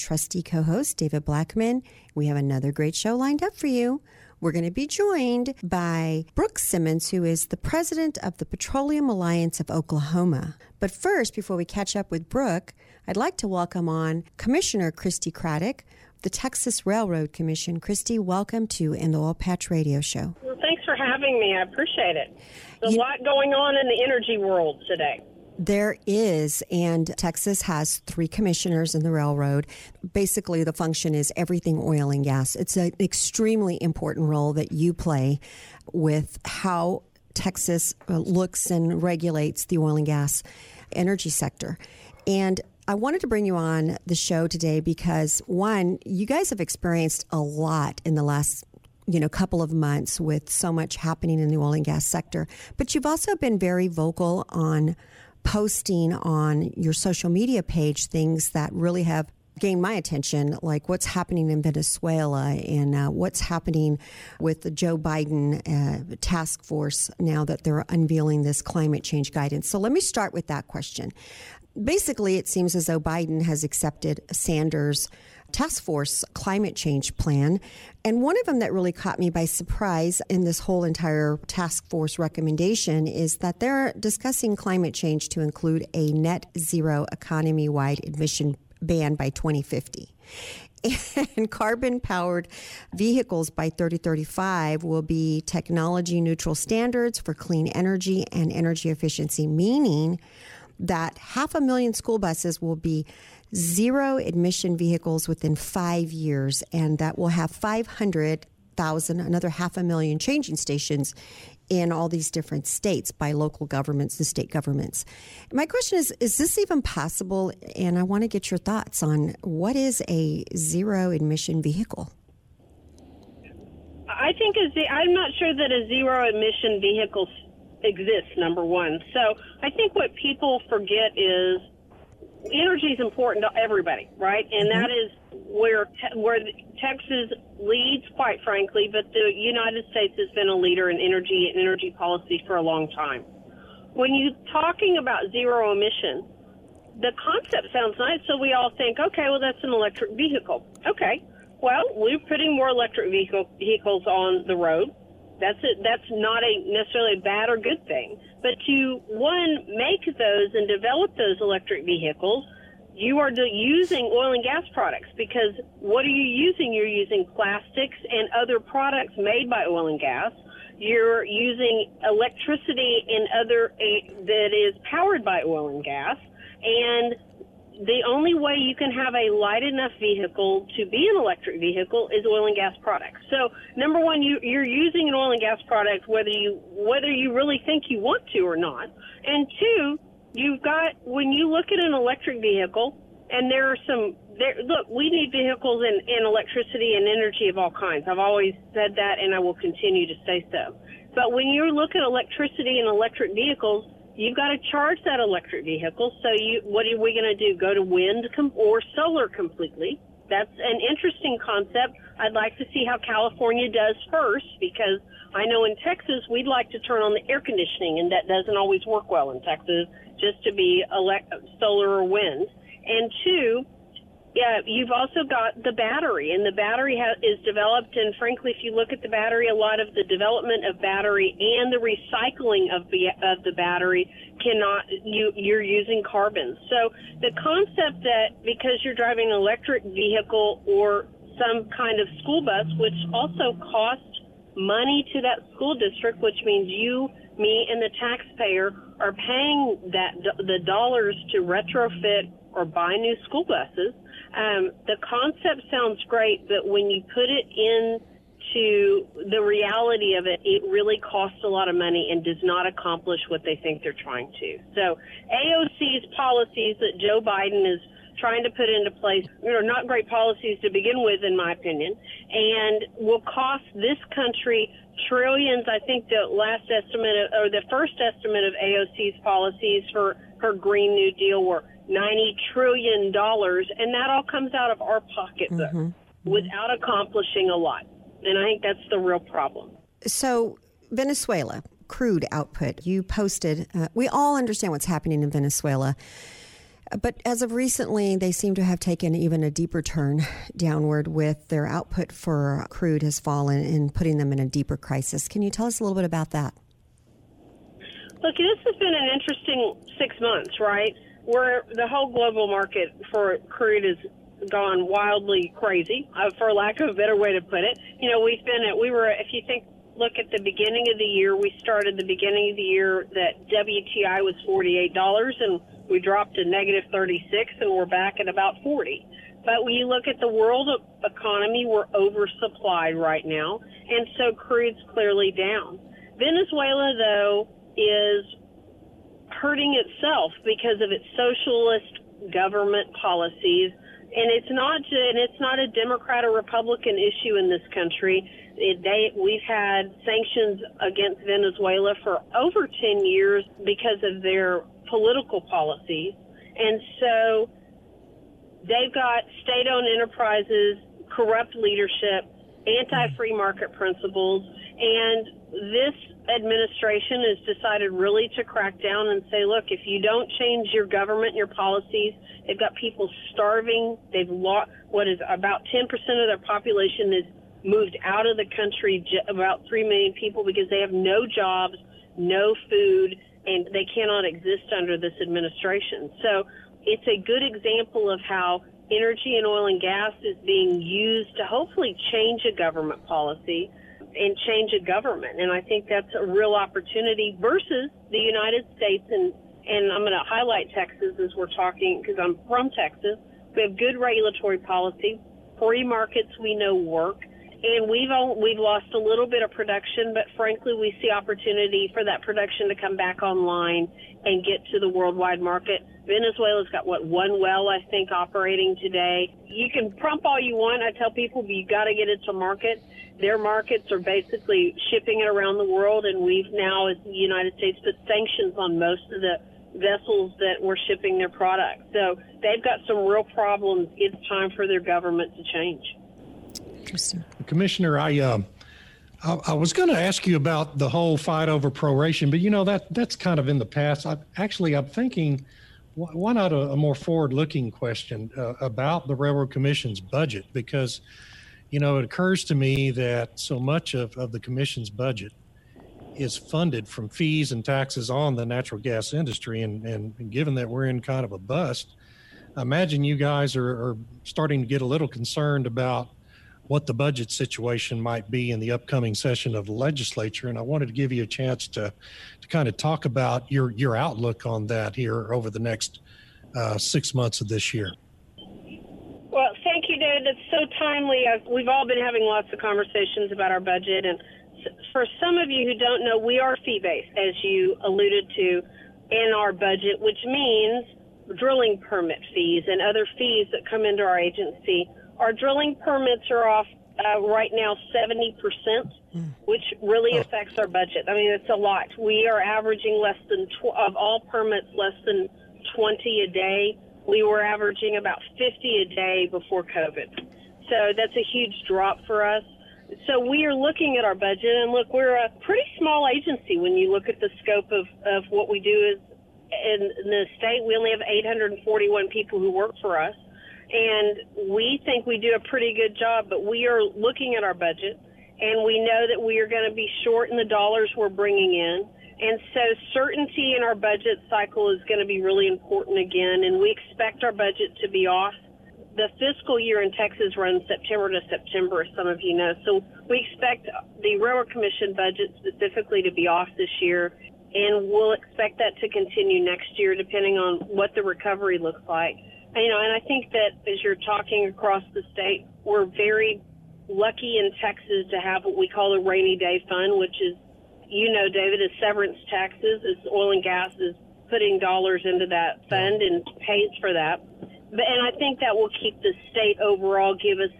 trusty co host, David Blackman. We have another great show lined up for you. We're going to be joined by Brook Simmons, who is the president of the Petroleum Alliance of Oklahoma. But first, before we catch up with Brook, I'd like to welcome on Commissioner Christi Craddick, the Texas Railroad Commission. Christi, welcome to In the Oil Patch Radio Show. Well, thanks for having me. I appreciate it. There's a lot going on in the energy world today. There is, and Texas has three commissioners in the railroad. Basically, the function is everything oil and gas. It's an extremely important role that you play with how Texas uh, looks and regulates the oil and gas energy sector. And I wanted to bring you on the show today because one, you guys have experienced a lot in the last you know couple of months with so much happening in the oil and gas sector, but you've also been very vocal on posting on your social media page things that really have gained my attention, like what's happening in Venezuela and uh, what's happening with the Joe Biden uh, task force now that they're unveiling this climate change guidance. So let me start with that question. Basically, it seems as though Biden has accepted Sanders' task force climate change plan. And one of them that really caught me by surprise in this whole entire task force recommendation is that they're discussing climate change to include a net zero economy wide emission ban by 2050 and carbon powered vehicles by 3035 will be technology neutral standards for clean energy and energy efficiency, meaning that half a million school buses will be zero emission vehicles within five years, and that will have 500,000, another half a million changing stations in all these different states by local governments and state governments. My question is Is this even possible? And I want to get your thoughts on what is a zero emission vehicle? I think i I'm not sure that a zero emission vehicle exists, number one. So I think what people forget is energy is important to everybody, right? And mm-hmm. that is where te- where Texas leads, quite frankly. But the United States has been a leader in energy and energy policy for a long time. When you're talking about zero emission, the concept sounds nice, so we all think, okay, well that's an electric vehicle. Okay, well we're putting more electric vehicle, vehicles on the road. That's it. That's not a necessarily a bad or good thing. But to one make those and develop those electric vehicles, you are using oil and gas products because what are you using? You're using plastics and other products made by oil and gas. You're using electricity and other uh, that is powered by oil and gas, and the only way you can have a light enough vehicle to be an electric vehicle is oil and gas products. So number one, you, you're using an oil and gas product whether you whether you really think you want to or not. And two, you've got when you look at an electric vehicle, and there are some there. Look, we need vehicles and, and electricity and energy of all kinds. I've always said that, and I will continue to say so. But when you look at electricity and electric vehicles you've got to charge that electric vehicle. So you, what are we going to do? Go to wind com- or solar completely? That's an interesting concept. I'd like to see how California does first because I know in Texas we'd like to turn on the air conditioning and that doesn't always work well in Texas just to be elect- solar or wind. And two, yeah, you've also got the battery, and the battery ha- is developed. And frankly, if you look at the battery, a lot of the development of battery and the recycling of the of the battery cannot you you're using carbon. So the concept that because you're driving an electric vehicle or some kind of school bus, which also costs money to that school district, which means you, me, and the taxpayer are paying that the dollars to retrofit or buy new school buses um, the concept sounds great, but when you put it into the reality of it, it really costs a lot of money and does not accomplish what they think they're trying to. So AOC's policies that Joe Biden is trying to put into place, know, not great policies to begin with, in my opinion, and will cost this country trillions. I think the last estimate of, or the first estimate of AOC's policies for her Green New Deal were $90 trillion, and that all comes out of our pocketbook mm-hmm. without accomplishing a lot. And I think that's the real problem. So, Venezuela, crude output. You posted, uh, we all understand what's happening in Venezuela. But as of recently, they seem to have taken even a deeper turn downward with their output for crude has fallen and putting them in a deeper crisis. Can you tell us a little bit about that? Look, this has been an interesting six months, right? Where the whole global market for crude has gone wildly crazy, uh, for lack of a better way to put it. You know, we've been at, we were, if you think, look at the beginning of the year, we started the beginning of the year that WTI was $48 and we dropped to negative 36 and we're back at about 40. But when you look at the world economy, we're oversupplied right now, and so crude's clearly down. Venezuela, though, is hurting itself because of its socialist government policies, and it's not and it's not a Democrat or Republican issue in this country. It, they, we've had sanctions against Venezuela for over 10 years because of their political policies. And so they've got state owned enterprises, corrupt leadership, anti free market principles, and this administration has decided really to crack down and say, look, if you don't change your government, your policies, they've got people starving. They've lost what is about 10% of their population is moved out of the country, about 3 million people, because they have no jobs, no food, and they cannot exist under this administration. So it's a good example of how energy and oil and gas is being used to hopefully change a government policy and change a government. And I think that's a real opportunity versus the United States. And, and I'm going to highlight Texas as we're talking because I'm from Texas. We have good regulatory policy. Free markets we know work and we've all, we've lost a little bit of production, but frankly, we see opportunity for that production to come back online and get to the worldwide market. Venezuela's got what one well I think operating today. You can pump all you want. I tell people you got to get it to market. Their markets are basically shipping it around the world, and we've now, as the United States, put sanctions on most of the vessels that were shipping their product. So they've got some real problems. It's time for their government to change. Interesting. Commissioner, I, uh, I, I was going to ask you about the whole fight over proration, but you know that that's kind of in the past. I, actually, I'm thinking, why not a, a more forward-looking question uh, about the Railroad Commission's budget? Because, you know, it occurs to me that so much of, of the commission's budget is funded from fees and taxes on the natural gas industry, and, and given that we're in kind of a bust, I imagine you guys are, are starting to get a little concerned about what the budget situation might be in the upcoming session of the legislature. And I wanted to give you a chance to, to kind of talk about your, your outlook on that here over the next uh, six months of this year. Well, thank you, David. It's so timely. I've, we've all been having lots of conversations about our budget. And for some of you who don't know, we are fee based, as you alluded to, in our budget, which means drilling permit fees and other fees that come into our agency our drilling permits are off uh, right now 70%, mm. which really oh. affects our budget. I mean, it's a lot. We are averaging less than, tw- of all permits, less than 20 a day. We were averaging about 50 a day before COVID. So that's a huge drop for us. So we are looking at our budget, and look, we're a pretty small agency when you look at the scope of, of what we do. Is in the state, we only have 841 people who work for us and we think we do a pretty good job, but we are looking at our budget and we know that we are going to be short in the dollars we're bringing in. And so certainty in our budget cycle is going to be really important again, and we expect our budget to be off. The fiscal year in Texas runs September to September, as some of you know. So we expect the Railroad Commission budget specifically to be off this year, and we'll expect that to continue next year depending on what the recovery looks like you know, and I think that as you're talking across the state, we're very lucky in Texas to have what we call a rainy day fund, which is, you know, David, is severance taxes, as oil and gas is putting dollars into that fund and pays for that. And I think that will keep the state overall, give us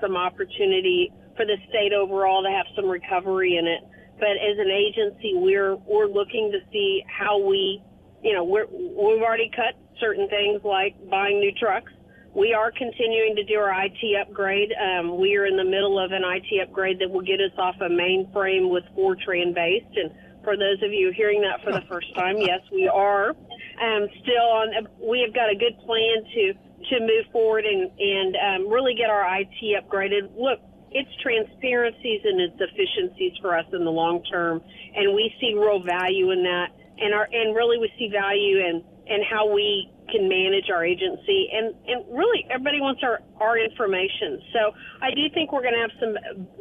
some opportunity for the state overall to have some recovery in it. But as an agency, we're we're looking to see how we, you know, we're we've already cut certain things like buying new trucks. We are continuing to do our IT upgrade. Um, we are in the middle of an IT upgrade that will get us off a mainframe with Fortran based. And for those of you hearing that for the first time, yes, we are um, still on. We have got a good plan to to move forward and and um, really get our IT upgraded. Look, it's transparencies and it's efficiencies for us in the long term, and we see real value in that. And our and really we see value in in how we can manage our agency and and really everybody wants our our information. So I do think we're going to have some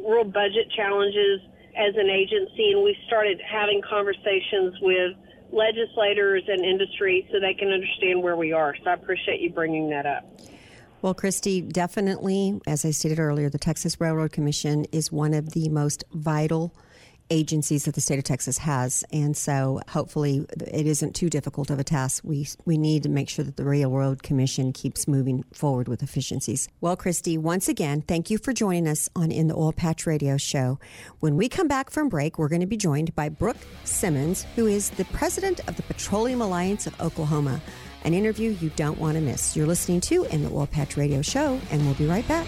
real budget challenges as an agency, and we started having conversations with legislators and industry so they can understand where we are. So I appreciate you bringing that up. Well, Christi, definitely, as I stated earlier, the Texas Railroad Commission is one of the most vital agencies that the state of Texas has, and so hopefully it isn't too difficult of a task. We we need to make sure that the Railroad Commission keeps moving forward with efficiencies. Well, Christi, once again, thank you for joining us on In the Oil Patch Radio Show. When we come back from break, we're going to be joined by Brook Simmons, who is the president of the Petroleum Alliance of Oklahoma an interview you don't want to miss. You're listening to In the Oil Patch Radio Show, and we'll be right back.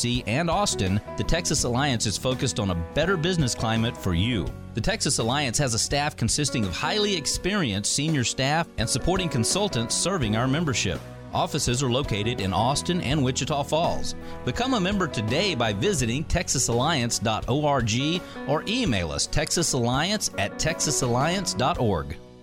D.C., and Austin, the Texas Alliance is focused on a better business climate for you. The Texas Alliance has a staff consisting of highly experienced senior staff and supporting consultants serving our membership. Offices are located in Austin and Wichita Falls. Become a member today by visiting texasalliance.org or email us texasalliance at texasalliance.org.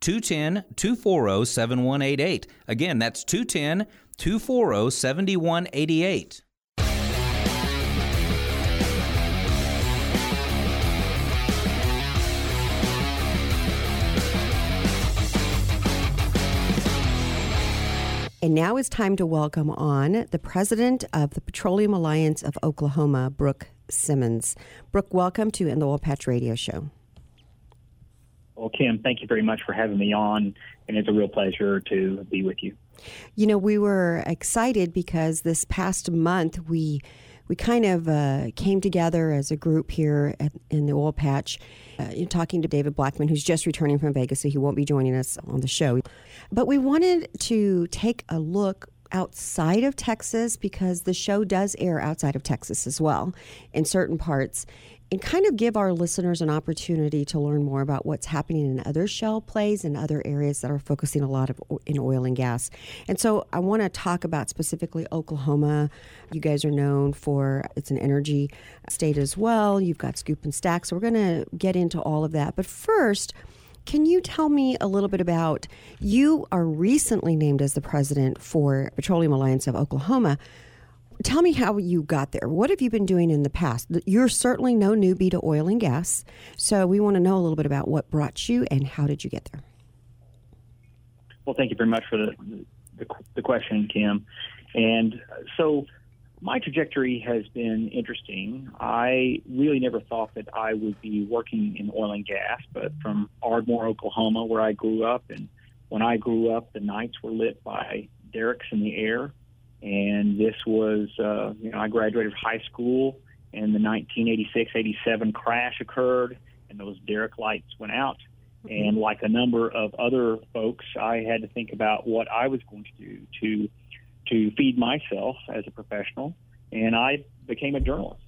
210 240 7188. Again, that's 210 240 7188. And now it's time to welcome on the president of the Petroleum Alliance of Oklahoma, Brook Simmons. Brook, welcome to In the Oil Patch Radio Show. Well, Kim, thank you very much for having me on, and it's a real pleasure to be with you. You know, we were excited because this past month we we kind of uh, came together as a group here at, in the oil patch, uh, talking to David Blackman, who's just returning from Vegas, so he won't be joining us on the show. But we wanted to take a look outside of Texas because the show does air outside of Texas as well in certain parts and kind of give our listeners an opportunity to learn more about what's happening in other shale plays and other areas that are focusing a lot of in oil and gas. And so I want to talk about specifically Oklahoma. You guys are known for it's an energy state as well. You've got Scoop and Stack. So we're going to get into all of that. But first, can you tell me a little bit about you are recently named as the president for Petroleum Alliance of Oklahoma tell me how you got there. What have you been doing in the past? You're certainly no newbie to oil and gas, so we want to know a little bit about what brought you and how did you get there. Well, thank you very much for the the, the question, Kim. And so, my trajectory has been interesting. I really never thought that I would be working in oil and gas, but from Ardmore, Oklahoma, where I grew up, and when I grew up, the nights were lit by derricks in the air and this was, uh, you know, I graduated high school, and the 1986-87 crash occurred, and those derrick lights went out. Mm-hmm. And like a number of other folks, I had to think about what I was going to do to to feed myself as a professional, and I became a journalist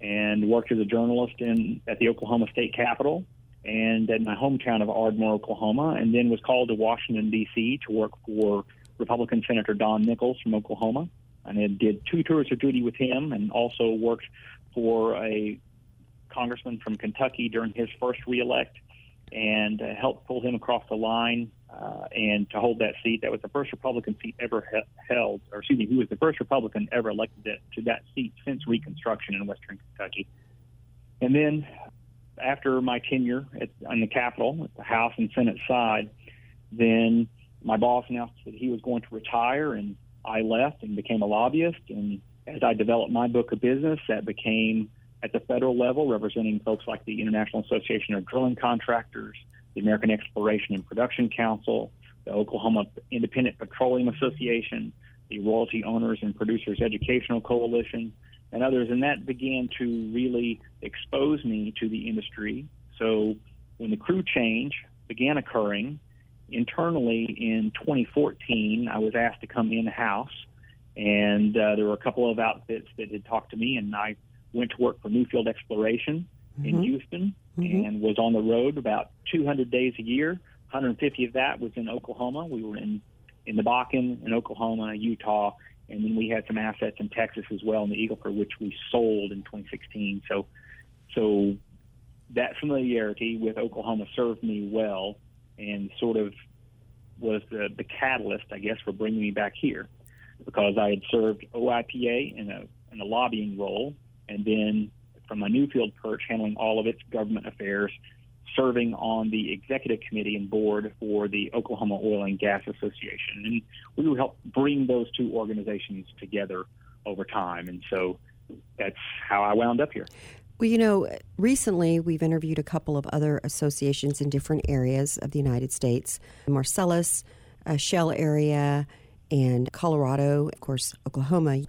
and worked as a journalist in at the Oklahoma State Capitol and at my hometown of Ardmore, Oklahoma, and then was called to Washington D.C. to work for Republican Senator Don Nickles from Oklahoma, and I did two tours of duty with him, and also worked for a congressman from Kentucky during his first reelect, and uh, helped pull him across the line uh, and to hold that seat. That was the first Republican seat ever he- held, or excuse me, he was the first Republican ever elected to, that seat since Reconstruction in Western Kentucky. And then after my tenure on the Capitol, at the House and Senate side, then my boss announced that he was going to retire, and I left and became a lobbyist. And as I developed my book of business, that became at the federal level, representing folks like the International Association of Drilling Contractors, the American Exploration and Production Council, the Oklahoma Independent Petroleum Association, the Royalty Owners and Producers Educational Coalition, and others. And that began to really expose me to the industry. So when the crew change began occurring internally in 2014, I was asked to come in house. And uh, there were a couple of outfits that had talked to me, and I went to work for Newfield Exploration mm-hmm. in Houston mm-hmm. and was on the road about 200 days a year. 150 of that was in Oklahoma. We were in in the Bakken, in Oklahoma, Utah, and then we had some assets in Texas as well in the Eagle Ford, which we sold in 2016. So, so that familiarity with Oklahoma served me well, and sort of was the, the catalyst, I guess, for bringing me back here, because I had served OIPA in a in a lobbying role, and then from my Newfield perch, handling all of its government affairs, serving on the executive committee and board for the Oklahoma Oil and Gas Association. And we would help bring those two organizations together over time. And so that's how I wound up here. Well, you know, recently we've interviewed a couple of other associations in different areas of the United States Marcellus, uh, Shell area, and Colorado, of course, Oklahoma.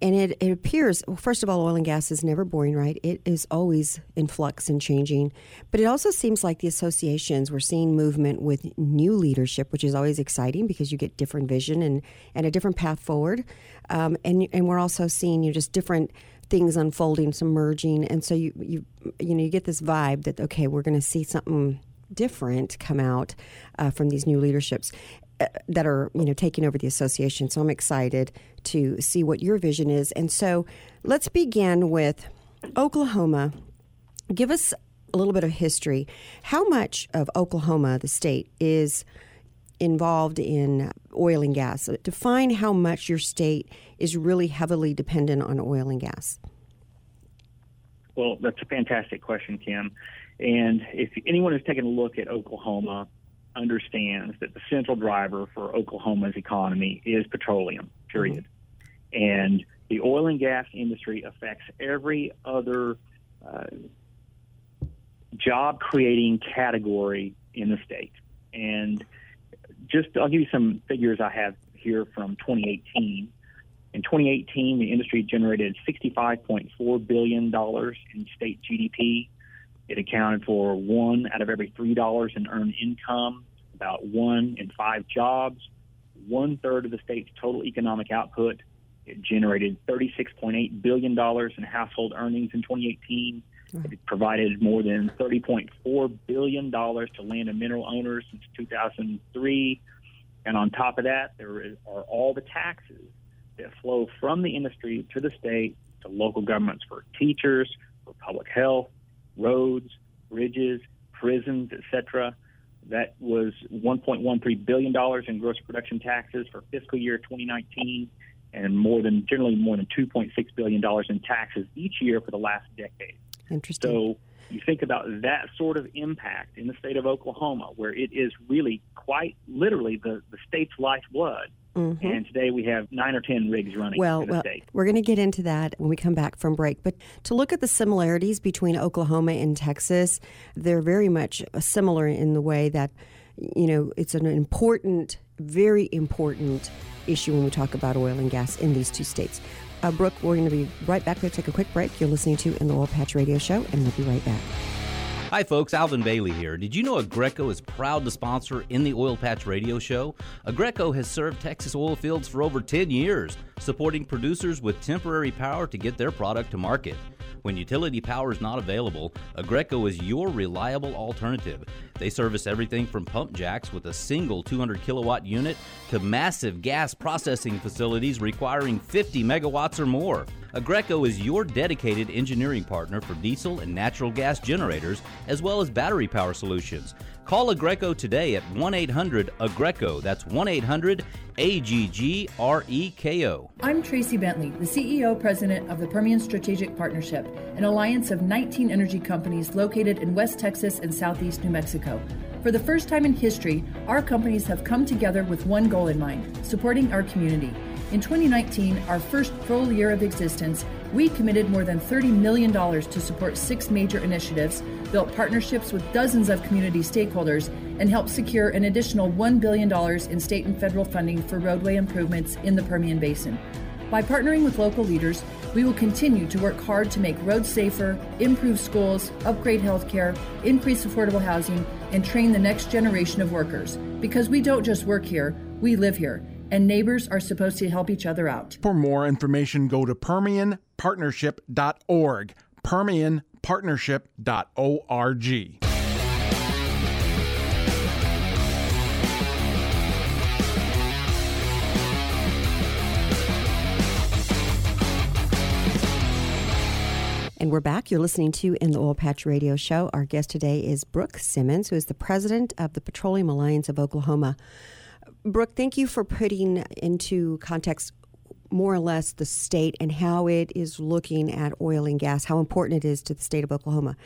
And it, it appears, well, first of all, oil and gas is never boring, right? It is always in flux and changing. But it also seems like the associations, we're seeing movement with new leadership, which is always exciting because you get different vision and, and a different path forward. Um, and, and we're also seeing you know, just different things unfolding, some merging. And so you, you, you know, you get this vibe that, okay, we're going to see something different come out uh, from these new leaderships. Uh, that are you know taking over the association. So I'm excited to see what your vision is. And so let's begin with Oklahoma. Give us a little bit of history. How much of Oklahoma, the state, is involved in oil and gas? Define how much your state is really heavily dependent on oil and gas. Well, that's a fantastic question, Kim. And if anyone has taken a look at Oklahoma, understands that the central driver for Oklahoma's economy is petroleum, period. Mm-hmm. And the oil and gas industry affects every other uh, job creating category in the state. And just I'll give you some figures I have here from 2018. In 2018, the industry generated $65.4 billion in state GDP. It accounted for one out of every three dollars in earned income about one in five jobs, one third of the state's total economic output. It generated $36.8 billion in household earnings in 2018. It provided more than $30.4 billion to land and mineral owners since 2003. And on top of that, there is, are all the taxes that flow from the industry to the state to local governments for teachers, for public health, roads, bridges, prisons, etc. That was $1.13 billion in gross production taxes for fiscal year 2019 and more than generally more than $2.6 billion in taxes each year for the last decade. Interesting. So you think about that sort of impact in the state of Oklahoma, where it is really quite literally the, the state's lifeblood. Mm-hmm. And today we have nine or 10 rigs running. Well, well state. we're going to get into that when we come back from break. But to look at the similarities between Oklahoma and Texas, they're very much similar in the way that, you know, it's an important, very important issue when we talk about oil and gas in these two states. Uh, Brook, we're going to be right back. To take a quick break. You're listening to In the Oil Patch Radio Show, and we'll be right back. Hi, folks. Alvin Bailey here. Did you know Aggreko is proud to sponsor In the Oil Patch radio show? Aggreko has served Texas oil fields for over 10 years, supporting producers with temporary power to get their product to market. When utility power is not available, Aggreko is your reliable alternative. They service everything from pump jacks with a single 200 kilowatt unit to massive gas processing facilities requiring 50 megawatts or more. Aggreko is your dedicated engineering partner for diesel and natural gas generators, as well as battery power solutions. Call Aggreko today at 1 800 Aggreko. That's 1 800 A G G R E K O. I'm Tracee Bentley, the CEO President of the Permian Strategic Partnership, an alliance of 19 energy companies located in West Texas and Southeast New Mexico. For the first time in history, our companies have come together with one goal in mind supporting our community. In 2019, our first full year of existence, we committed more than $30 million to support six major initiatives, built partnerships with dozens of community stakeholders, and helped secure an additional $1 billion in state and federal funding for roadway improvements in the Permian Basin. By partnering with local leaders, we will continue to work hard to make roads safer, improve schools, upgrade healthcare, increase affordable housing, and train the next generation of workers. Because we don't just work here, we live here and neighbors are supposed to help each other out. For more information, go to PermianPartnership.org. PermianPartnership.org. And we're back. You're listening to In the Oil Patch Radio Show. Our guest today is Brook Simmons, who is the president of the Petroleum Alliance of Oklahoma. Brook, thank you for putting into context more or less the state and how it is looking at oil and gas, how important it is to the state of Oklahoma.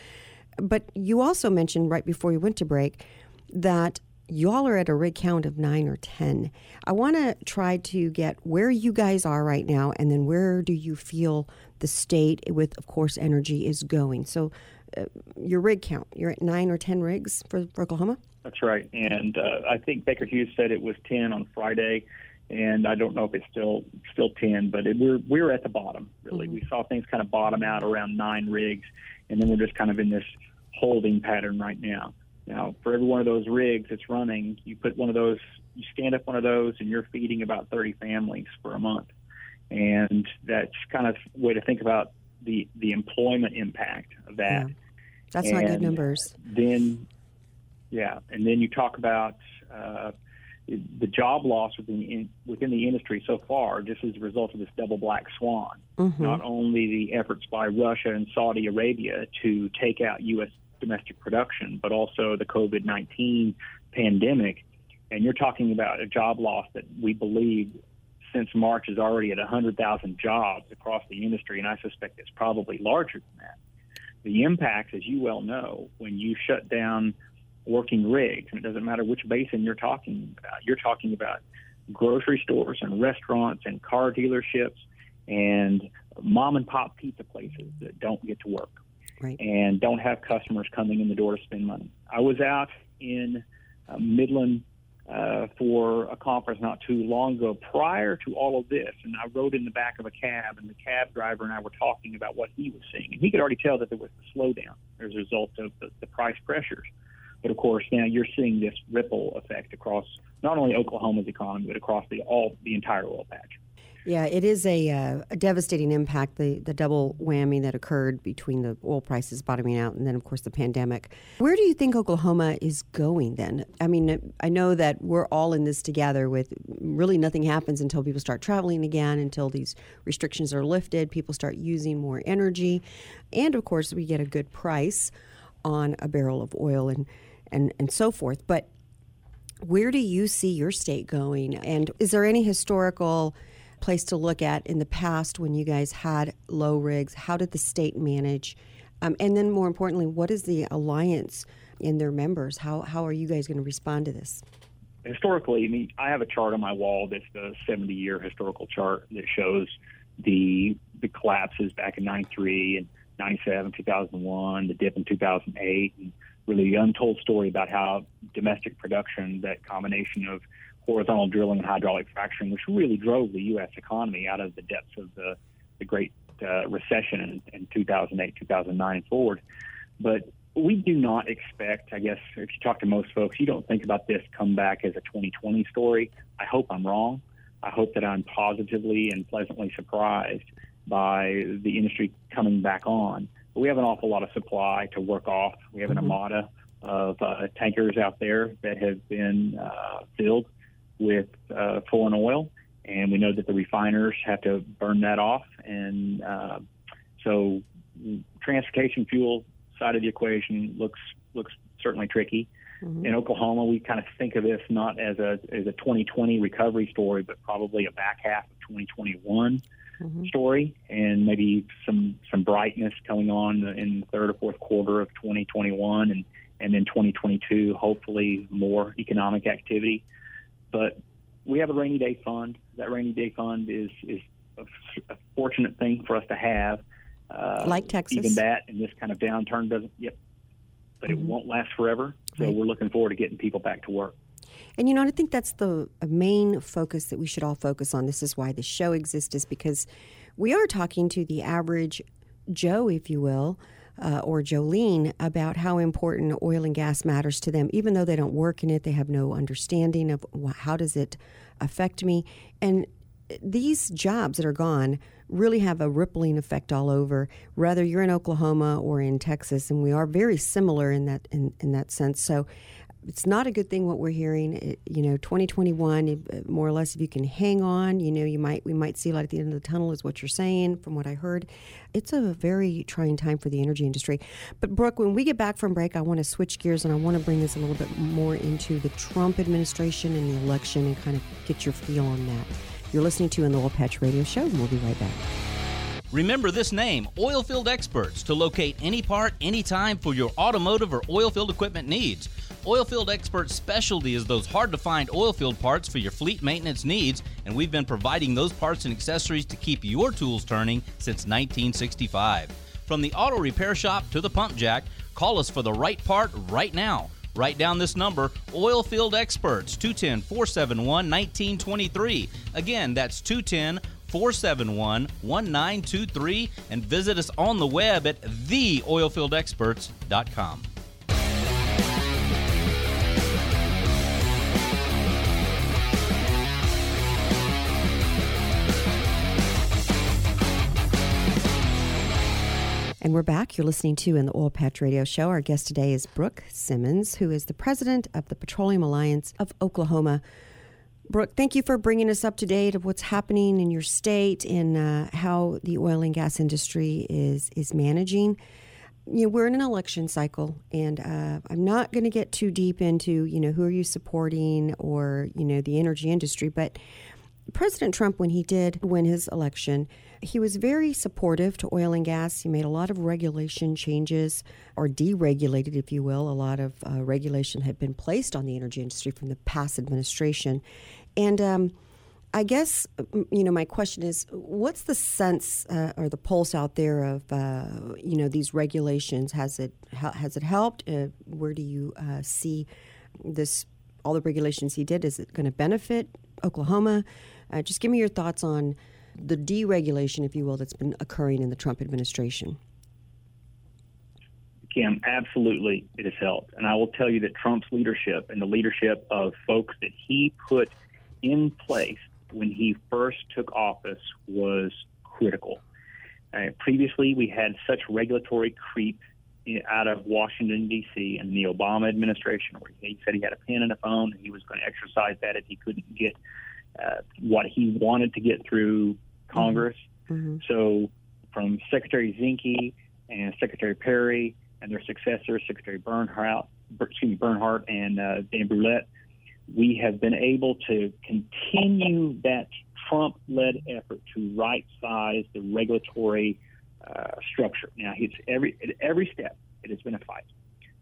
But you also mentioned right before we went to break that y'all are at a rig count of nine or 10. I want to try to get where you guys are right now and then where do you feel the state, with, of course, energy is going. So, uh, your rig count, you're at nine or 10 rigs for, for Oklahoma? That's right. And uh, I think Baker Hughes said it was 10 on Friday. And I don't know if it's still still 10, but it, we're we're at the bottom. Really, mm-hmm. we saw things kind of bottom out around nine rigs, and then we're just kind of in this holding pattern right now. Now, for every one of those rigs that's running, you put one of those, you stand up one of those, and you're feeding about 30 families for a month. And that's kind of way to think about the the employment impact of that. Yeah. That's and not good numbers. Then yeah, and then you talk about uh, the job loss within the, within the industry so far, just as a result of this double black swan. Mm-hmm. Not only the efforts by Russia and Saudi Arabia to take out U.S. domestic production, but also the COVID 19 pandemic. And you're talking about a job loss that we believe since March is already at 100,000 jobs across the industry, and I suspect it's probably larger than that. The impacts, as you well know, when you shut down working rigs, and it doesn't matter which basin you're talking about. You're talking about grocery stores and restaurants and car dealerships and mom and pop pizza places that don't get to work right. and don't have customers coming in the door to spend money. I was out in uh, Midland uh, for a conference not too long ago prior to all of this, and I rode in the back of a cab, and the cab driver and I were talking about what he was seeing, and he could already tell that there was a slowdown as a result of the, the price pressures. But of course, now you're seeing this ripple effect across not only Oklahoma's economy, but across the all the entire oil patch. Yeah, it is a, uh, a, devastating impact, the, the double whammy that occurred between the oil prices bottoming out and then, of course, the pandemic. Where do you think Oklahoma is going then? I mean, I know that we're all in this together with really nothing happens until people start traveling again, until these restrictions are lifted, people start using more energy, and of course, we get a good price on a barrel of oil. And and, and so forth. But where do you see your state going? And is there any historical place to look at in the past when you guys had low rigs? How did the state manage? Um, and then, more importantly, what is the alliance in their members? How, how are you guys going to respond to this? Historically, I mean, I have a chart on my wall that's the 70 year historical chart that shows the the collapses back in 93 and 97, 2001, the dip in 2008, and really untold story about how domestic production, that combination of horizontal drilling and hydraulic fracturing, which really drove the U.S. economy out of the depths of the, the Great uh, Recession in, in 2008, 2009 and forward. But we do not expect, I guess, if you talk to most folks, you don't think about this comeback as a 2020 story. I hope I'm wrong. I hope that I'm positively and pleasantly surprised by the industry coming back on. But we have an awful lot of supply to work off. We have an mm-hmm. armada of uh, tankers out there that have been uh, filled with uh, foreign oil, and we know that the refiners have to burn that off. And uh, so, transportation fuel side of the equation looks looks certainly tricky. Mm-hmm. In Oklahoma, we kind of think of this not as a as a 2020 recovery story, but probably a back half of 2021 mm-hmm. story, and maybe some some brightness coming on in the third or fourth quarter of 2021, and and then 2022, hopefully more economic activity. But we have a rainy day fund. That rainy day fund is is a, a fortunate thing for us to have. Uh, like Texas, even that and this kind of downturn doesn't. Yep, but mm-hmm. it won't last forever. So right. we're looking forward to getting people back to work. And you know, I think that's the main focus that we should all focus on. This is why the show exists, is because we are talking to the average Joe, if you will, uh, or Jolene about how important oil and gas matters to them, even though they don't work in it. They have no understanding of how does it affect me. And these jobs that are gone really have a rippling effect all over whether you're in Oklahoma or in Texas and we are very similar in that in, in that sense so it's not a good thing what we're hearing. It, you know, 2021, uh, more or less, if you can hang on, you know, you might we might see light at the end of the tunnel, is what you're saying. From what I heard, it's a very trying time for the energy industry. But Brook, when we get back from break, I want to switch gears and I want to bring this a little bit more into the Trump administration and the election and kind of get your feel on that. You're listening to an Oil Patch Radio Show, and we'll be right back. Remember this name, Oilfield Experts, to locate any part, anytime for your automotive or oilfield equipment needs. Oilfield Experts' specialty is those hard to find oilfield parts for your fleet maintenance needs, and we've been providing those parts and accessories to keep your tools turning since 1965. From the auto repair shop to the pump jack, call us for the right part right now. Write down this number Oilfield Experts, 210 471 1923. Again, that's 210 471 1923 and visit us on the web at theoilfieldexperts.com. And we're back. You're listening to in the Oil Patch Radio Show. Our guest today is Brook Simmons, who is the president of the Petroleum Alliance of Oklahoma. Brook, thank you for bringing us up to date of what's happening in your state and uh, how the oil and gas industry is is managing. You know, we're in an election cycle, and uh, I'm not going to get too deep into you know who are you supporting or you know the energy industry, but President Trump, when he did win his election, he was very supportive to oil and gas. He made a lot of regulation changes, or deregulated, if you will. A lot of uh, regulation had been placed on the energy industry from the past administration. And um, I guess, you know, my question is what's the sense uh, or the pulse out there of, uh, you know, these regulations? Has it, has it helped? Uh, where do you uh, see this, all the regulations he did? Is it going to benefit Oklahoma? Uh, just give me your thoughts on the deregulation, if you will, that's been occurring in the Trump administration. Kim, absolutely it has helped. And I will tell you that Trump's leadership and the leadership of folks that he put in place when he first took office was critical. Uh, previously, we had such regulatory creep out of Washington, D.C., and the Obama administration, where he said he had a pen and a phone and he was going to exercise that if he couldn't get uh, what he wanted to get through Congress. Mm-hmm. So, from Secretary Zinke and Secretary Perry and their successors, Secretary Bernhardt, excuse me, Bernhardt and uh, Dan Brouillette, we have been able to continue that Trump-led effort to right-size the regulatory uh, structure. Now, it's every at every step it has been a fight,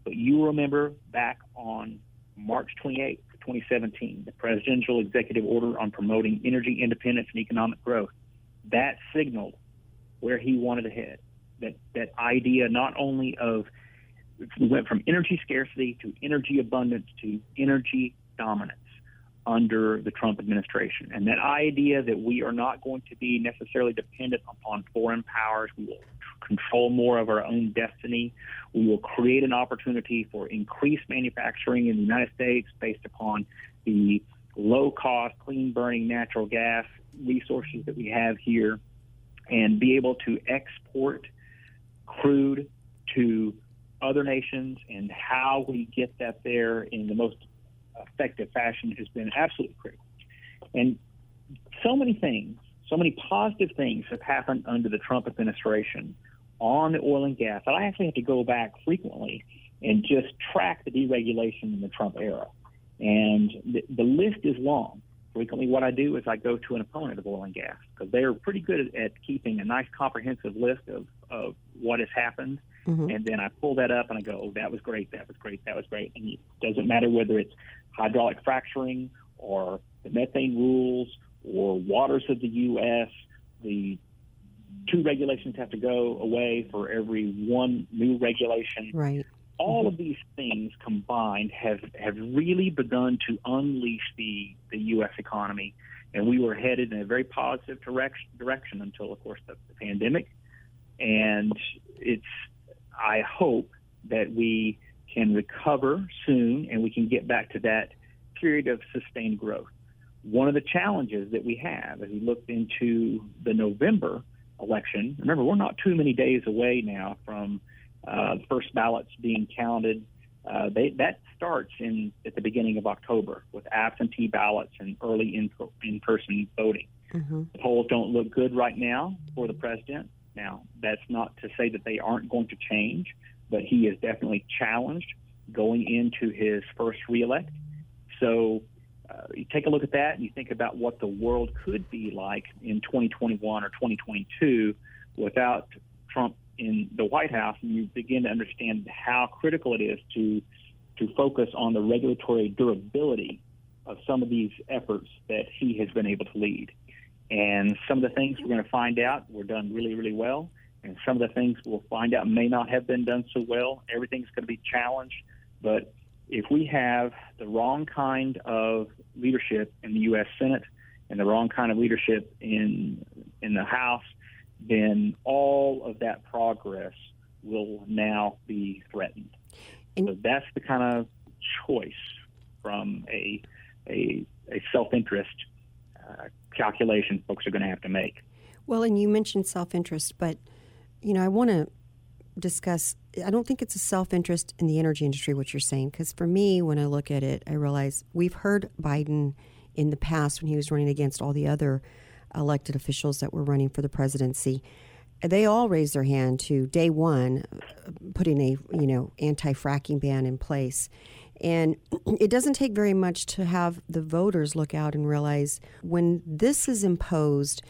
but you remember back on March 28th, 2017, the presidential executive order on promoting energy independence and economic growth, that signaled where he wanted to head. That that idea not only of we went from energy scarcity to energy abundance to energy dominance. under the Trump administration. And that idea that we are not going to be necessarily dependent upon foreign powers, we will control more of our own destiny. We will create an opportunity for increased manufacturing in the United States based upon the low cost, clean burning natural gas resources that we have here and be able to export crude to other nations and how we get that there in the most effective fashion has been absolutely critical. And so many things, so many positive things have happened under the Trump administration on the oil and gas that I actually have to go back frequently and just track the deregulation in the Trump era. And the, the list is long. Frequently, what I do is I go to an opponent of oil and gas because they're pretty good at, at keeping a nice comprehensive list of, of what has happened. Mm-hmm. And then I pull that up and I go, oh, that was great, that was great, that was great. And it doesn't matter whether it's hydraulic fracturing or the methane rules or waters of the U.S., the two regulations have to go away for every one new regulation. Right. All mm-hmm. of these things combined have, have really begun to unleash the, the U.S. economy. And we were headed in a very positive direction, direction until, of course, the, the pandemic. And it's, I hope that we can recover soon and we can get back to that period of sustained growth. One of the challenges that we have as we looked into the November election, remember, we're not too many days away now from uh, first ballots being counted. Uh, they, that starts in at the beginning of October with absentee ballots and early in, in-person voting. Mm-hmm. The polls don't look good right now for the president. Now, that's not to say that they aren't going to change, but he is definitely challenged going into his first reelect. So uh, you take a look at that and you think about what the world could be like in 2021 or 2022 without Trump in the White House, and you begin to understand how critical it is to to focus on the regulatory durability of some of these efforts that he has been able to lead. And some of the things we're going to find out were done really, really well. And some of the things we'll find out may not have been done so well. Everything's going to be challenged. But if we have the wrong kind of leadership in the U.S. Senate and the wrong kind of leadership in in the House, then all of that progress will now be threatened. And so that's the kind of choice from a a, a self interest uh, calculation folks are going to have to make. Well, and you mentioned self interest, but you know I want to discuss I don't think it's a self interest in the energy industry, what you're saying, because for me, when I look at it, I realize we've heard Biden in the past when he was running against all the other elected officials that were running for the presidency. They all raised their hand to day one, putting a you know anti-fracking ban in place, and it doesn't take very much to have the voters look out and realize when this is imposed,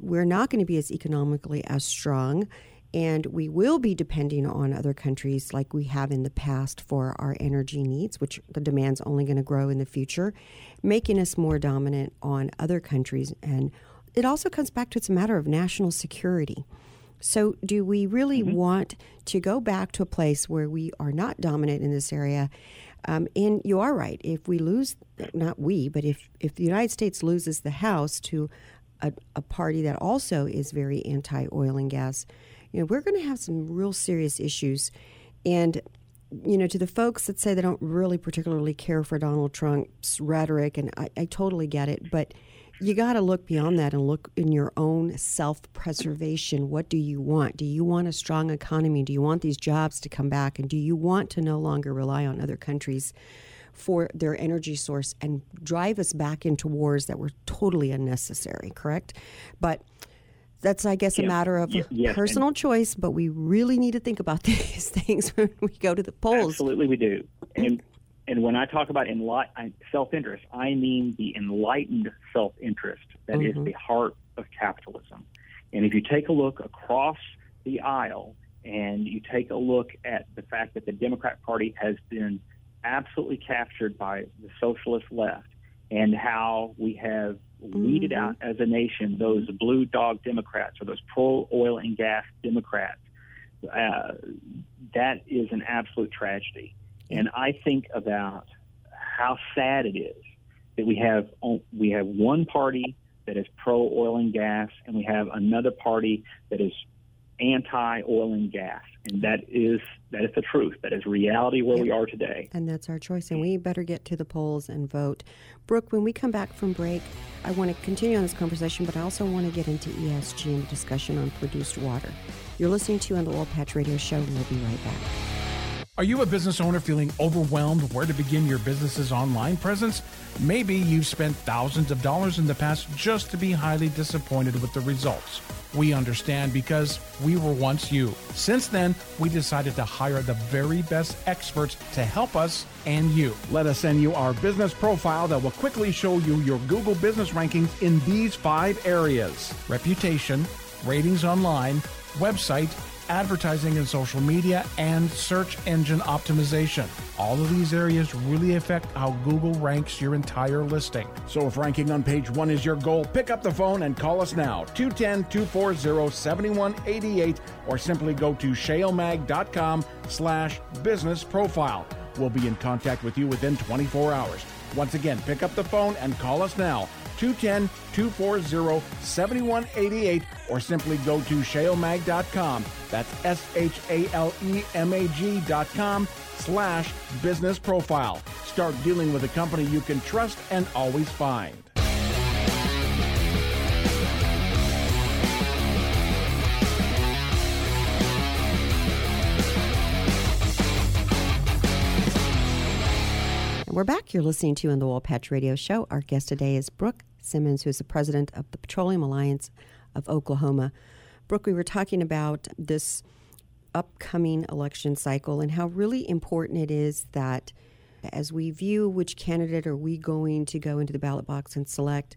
we're not going to be as economically as strong and we will be depending on other countries like we have in the past for our energy needs, which the demand's only going to grow in the future, making us more dominant on other countries. And it also comes back to it's a matter of national security. So, do we really mm-hmm. want to go back to a place where we are not dominant in this area? Um, and you are right. If we lose, not we, but if, if the United States loses the House to a, a party that also is very anti oil and gas, you know, we're going to have some real serious issues. And, you know, to the folks that say they don't really particularly care for Donald Trump's rhetoric, and I, I totally get it, but you got to look beyond that and look in your own self preservation. What do you want? Do you want a strong economy? Do you want these jobs to come back? And do you want to no longer rely on other countries for their energy source and drive us back into wars that were totally unnecessary, correct? But that's I guess a matter of yes, personal and choice, but we really need to think about these things when we go to the polls. Absolutely, we do. And and when I talk about enlight- self-interest, I mean the enlightened self-interest that mm-hmm. is the heart of capitalism. And if you take a look across the aisle and you take a look at the fact that the Democrat Party has been absolutely captured by the socialist left and how we have weeded mm-hmm. out as a nation those blue dog Democrats or those pro oil and gas Democrats. Uh, that is an absolute tragedy. And I think about how sad it is that we have we have one party that is pro oil and gas, and we have another party that is anti oil and gas, and that is that is the truth. That is reality where yep. we are today. And that's our choice. And we better get to the polls and vote. Brook, when we come back from break, I want to continue on this conversation, but I also want to get into ESG and the discussion on produced water. You're listening to on the Oil Patch Radio Show. We'll be right back. Are you a business owner feeling overwhelmed where to begin your business's online presence? Maybe you've spent thousands of dollars in the past just to be highly disappointed with the results. We understand because we were once you. Since then, we decided to hire the very best experts to help us and you. Let us send you our business profile that will quickly show you your Google business rankings in these five areas reputation, ratings online, website, advertising and social media, and search engine optimization. All of these areas really affect how Google ranks your entire listing. So if ranking on page one is your goal, pick up the phone and call us now, 210 240 7188, or simply go to shalemag.com slash business profile. We'll be in contact with you within 24 hours. Once again, pick up the phone and call us now, 210 240 7188 or simply go to shalemag.com. That's S H A L E M A G.com slash business profile. Start dealing with a company you can trust and always find. We're back. You're listening to on the Oil Patch Radio Show. Our guest today is Brook Simmons, who is the president of the Petroleum Alliance of Oklahoma. Brooke, we were talking about this upcoming election cycle and how really important it is that as we view which candidate are we going to go into the ballot box and select,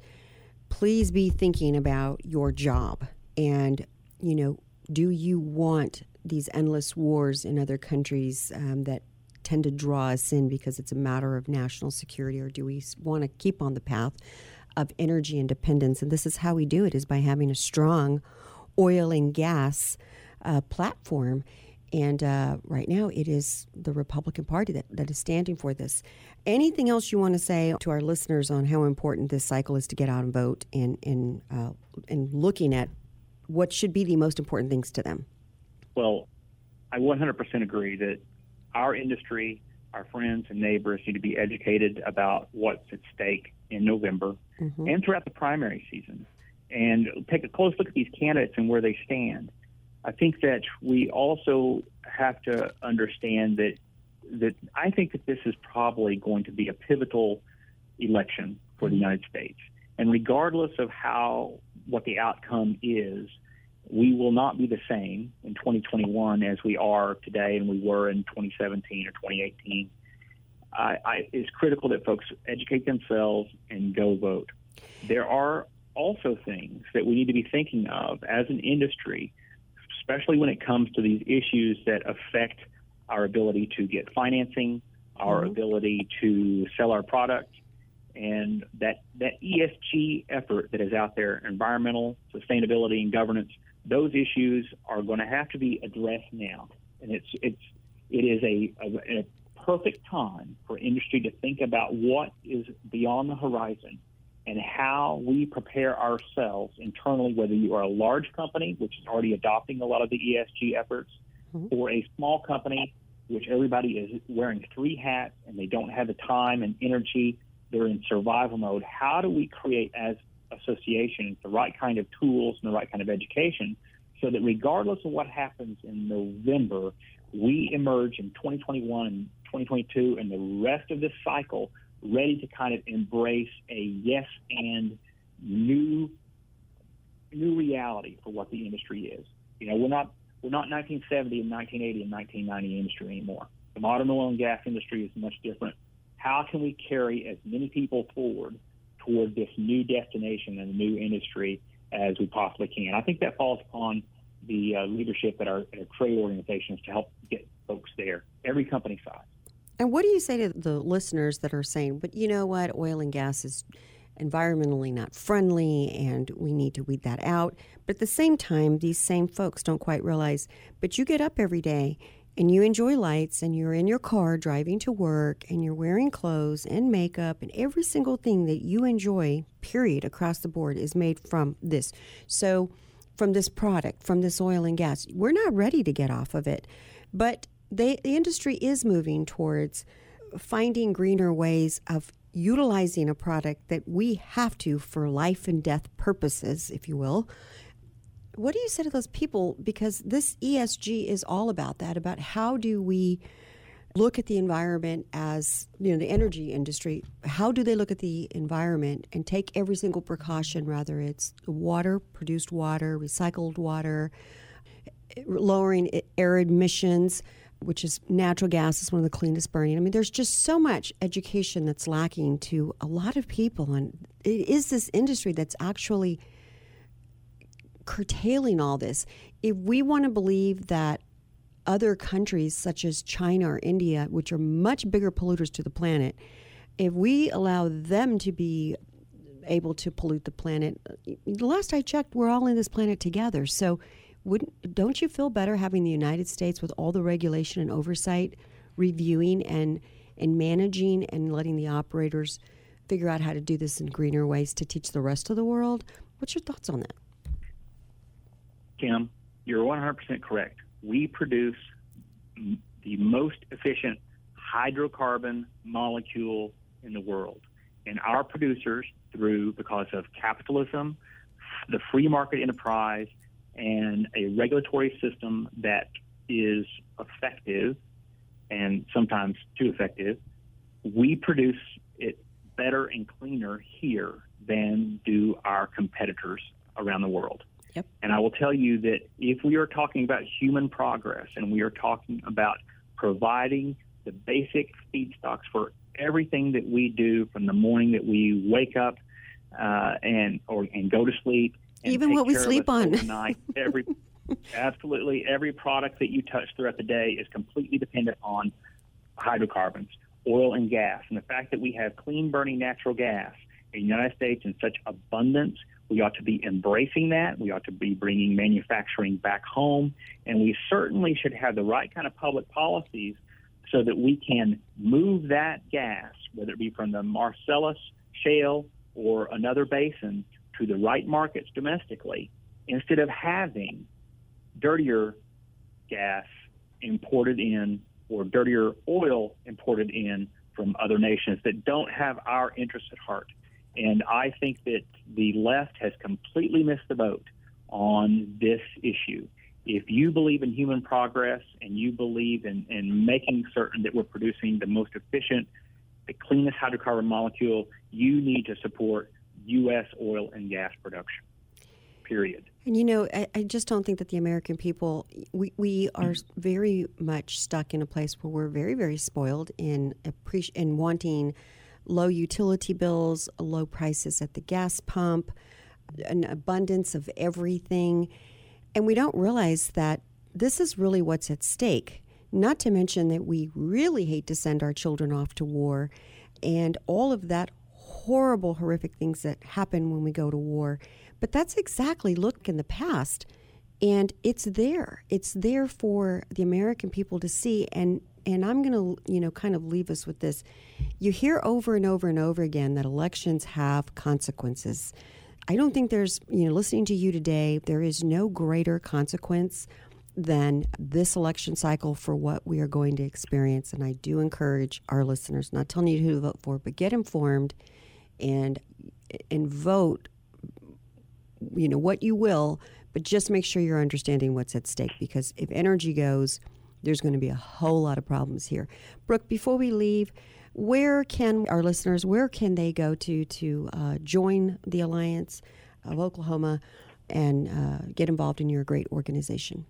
please be thinking about your job and, you know, do you want these endless wars in other countries um, that tend to draw us in because it's a matter of national security, or do we want to keep on the path of energy independence? And this is how we do it: is by having a strong oil and gas uh, platform. And uh, right now, it is the Republican Party that, that is standing for this. Anything else you want to say to our listeners on how important this cycle is to get out and vote and, and, uh, and looking at what should be the most important things to them? Well, I 100% agree that our industry, our friends and neighbors need to be educated about what's at stake in November mm-hmm. and throughout the primary season and take a close look at these candidates and where they stand. I think that we also have to understand that that I think that this is probably going to be a pivotal election for the mm-hmm. United States. And regardless of how what the outcome is, we will not be the same in 2021 as we are today and we were in 2017 or 2018. I, I, it's critical that folks educate themselves and go vote. There are also things that we need to be thinking of as an industry, especially when it comes to these issues that affect our ability to get financing, our mm-hmm. ability to sell our product, and that, that ESG effort that is out there, environmental, sustainability, and governance, those issues are going to have to be addressed now. And it's, it's, it is a, a, a perfect time for industry to think about what is beyond the horizon and how we prepare ourselves internally, whether you are a large company, which is already adopting a lot of the ESG efforts, mm-hmm. or a small company, which everybody is wearing three hats and they don't have the time and energy, they're in survival mode. How do we create, as associations, the right kind of tools and the right kind of education so that regardless of what happens in November, we emerge in 2021 and 2022 and the rest of this cycle ready to kind of embrace a yes and new new reality for what the industry is. You know, we're not we're not 1970 and 1980 and 1990 industry anymore. The modern oil and gas industry is much different. How can we carry as many people forward toward this new destination and new industry as we possibly can? I think that falls upon the uh, leadership at our, at our trade organizations to help get folks there, every company size. And what do you say to the listeners that are saying, but you know what, oil and gas is environmentally not friendly and we need to weed that out? But at the same time, these same folks don't quite realize, but you get up every day and you enjoy lights and you're in your car driving to work and you're wearing clothes and makeup and every single thing that you enjoy, period, across the board is made from this. So, from this product, from this oil and gas, we're not ready to get off of it. But they, the industry is moving towards finding greener ways of utilizing a product that we have to for life and death purposes, if you will, what do you say to those people? Because this ESG is all about that, about how do we look at the environment as, you know, the energy industry, how do they look at the environment and take every single precaution, whether it's water, produced water, recycled water, lowering air emissions, which is natural gas is one of the cleanest burning. I mean, there's just so much education that's lacking to a lot of people. And it is this industry that's actually – curtailing all this. If we want to believe that other countries such as China or India, which are much bigger polluters to the planet, if we allow them to be able to pollute the planet, the last I checked, we're all in this planet together. So, wouldn't don't you feel better having the United States with all the regulation and oversight, reviewing and and managing and letting the operators figure out how to do this in greener ways to teach the rest of the world? What's your thoughts on that? Kim, you're 100% correct. We produce the most efficient hydrocarbon molecule in the world. And our producers, through because of capitalism, the free market enterprise, and a regulatory system that is effective and sometimes too effective, we produce it better and cleaner here than do our competitors around the world. Yep. And I will tell you that if we are talking about human progress and we are talking about providing the basic feedstocks for everything that we do from the morning that we wake up uh, and or and go to sleep, even what we sleep on every absolutely every product that you touch throughout the day is completely dependent on hydrocarbons, oil and gas, and the fact that we have clean burning natural gas in the United States in such abundance we ought to be embracing that. We ought to be bringing manufacturing back home. And we certainly should have the right kind of public policies so that we can move that gas, whether it be from the Marcellus shale or another basin, to the right markets domestically instead of having dirtier gas imported in or dirtier oil imported in from other nations that don't have our interests at heart. And I think that the left has completely missed the boat on this issue. If you believe in human progress and you believe in, in making certain that we're producing the most efficient, the cleanest hydrocarbon molecule, you need to support U.S. oil and gas production. Period. And you know, I, I, just don't think that the American people, we, we are very much stuck in a place where we're very, very spoiled in, appreci- in wanting low utility bills, low prices at the gas pump, an abundance of everything. And we don't realize that this is really what's at stake. Not to mention that we really hate to send our children off to war and all of that horrible, horrific things that happen when we go to war. But that's exactly look in the past. And it's there. It's there for the American people to see. And and I'm going to, you know, kind of leave us with this. You hear over and over and over again that elections have consequences. I don't think there's, you know, listening to you today, there is no greater consequence than this election cycle for what we are going to experience. And I do encourage our listeners, not telling you who to vote for, but get informed and and vote you know what you will but just make sure you're understanding what's at stake because if energy goes there's going to be a whole lot of problems here. Brook, before we leave, where can our listeners, where can they go to to uh, join the Alliance of Oklahoma and uh, get involved in your great organization?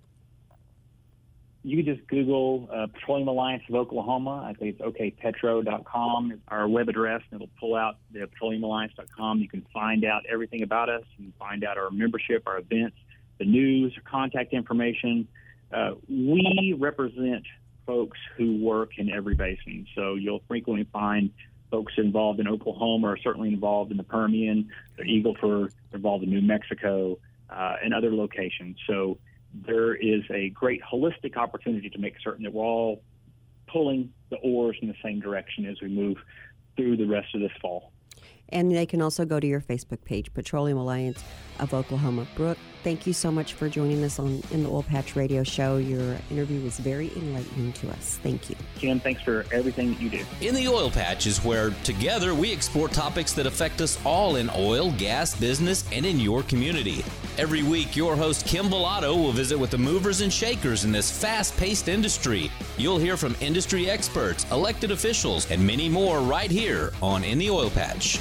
You can just Google uh, Petroleum Alliance of Oklahoma. I think it's okpetro.com. Our web address, and it'll pull out the petroleumalliance.com. You can find out everything about us. You can find out our membership, our events, the news, contact information. Uh, we represent folks who work in every basin. So you'll frequently find folks involved in Oklahoma are certainly involved in the Permian, the Eagle Ford, involved in New Mexico, uh, and other locations. So there is a great holistic opportunity to make certain that we're all pulling the oars in the same direction as we move through the rest of this fall. And they can also go to your Facebook page, Petroleum Alliance of Oklahoma. Brook, thank you so much for joining us on in the Oil Patch Radio Show. Your interview was very enlightening to us. Thank you. Kim, thanks for everything that you do. In the Oil Patch is where together we explore topics that affect us all in oil, gas, business, and in your community. Every week, your host Kim Velato will visit with the movers and shakers in this fast paced industry. You'll hear from industry experts, elected officials, and many more right here on In the Oil Patch.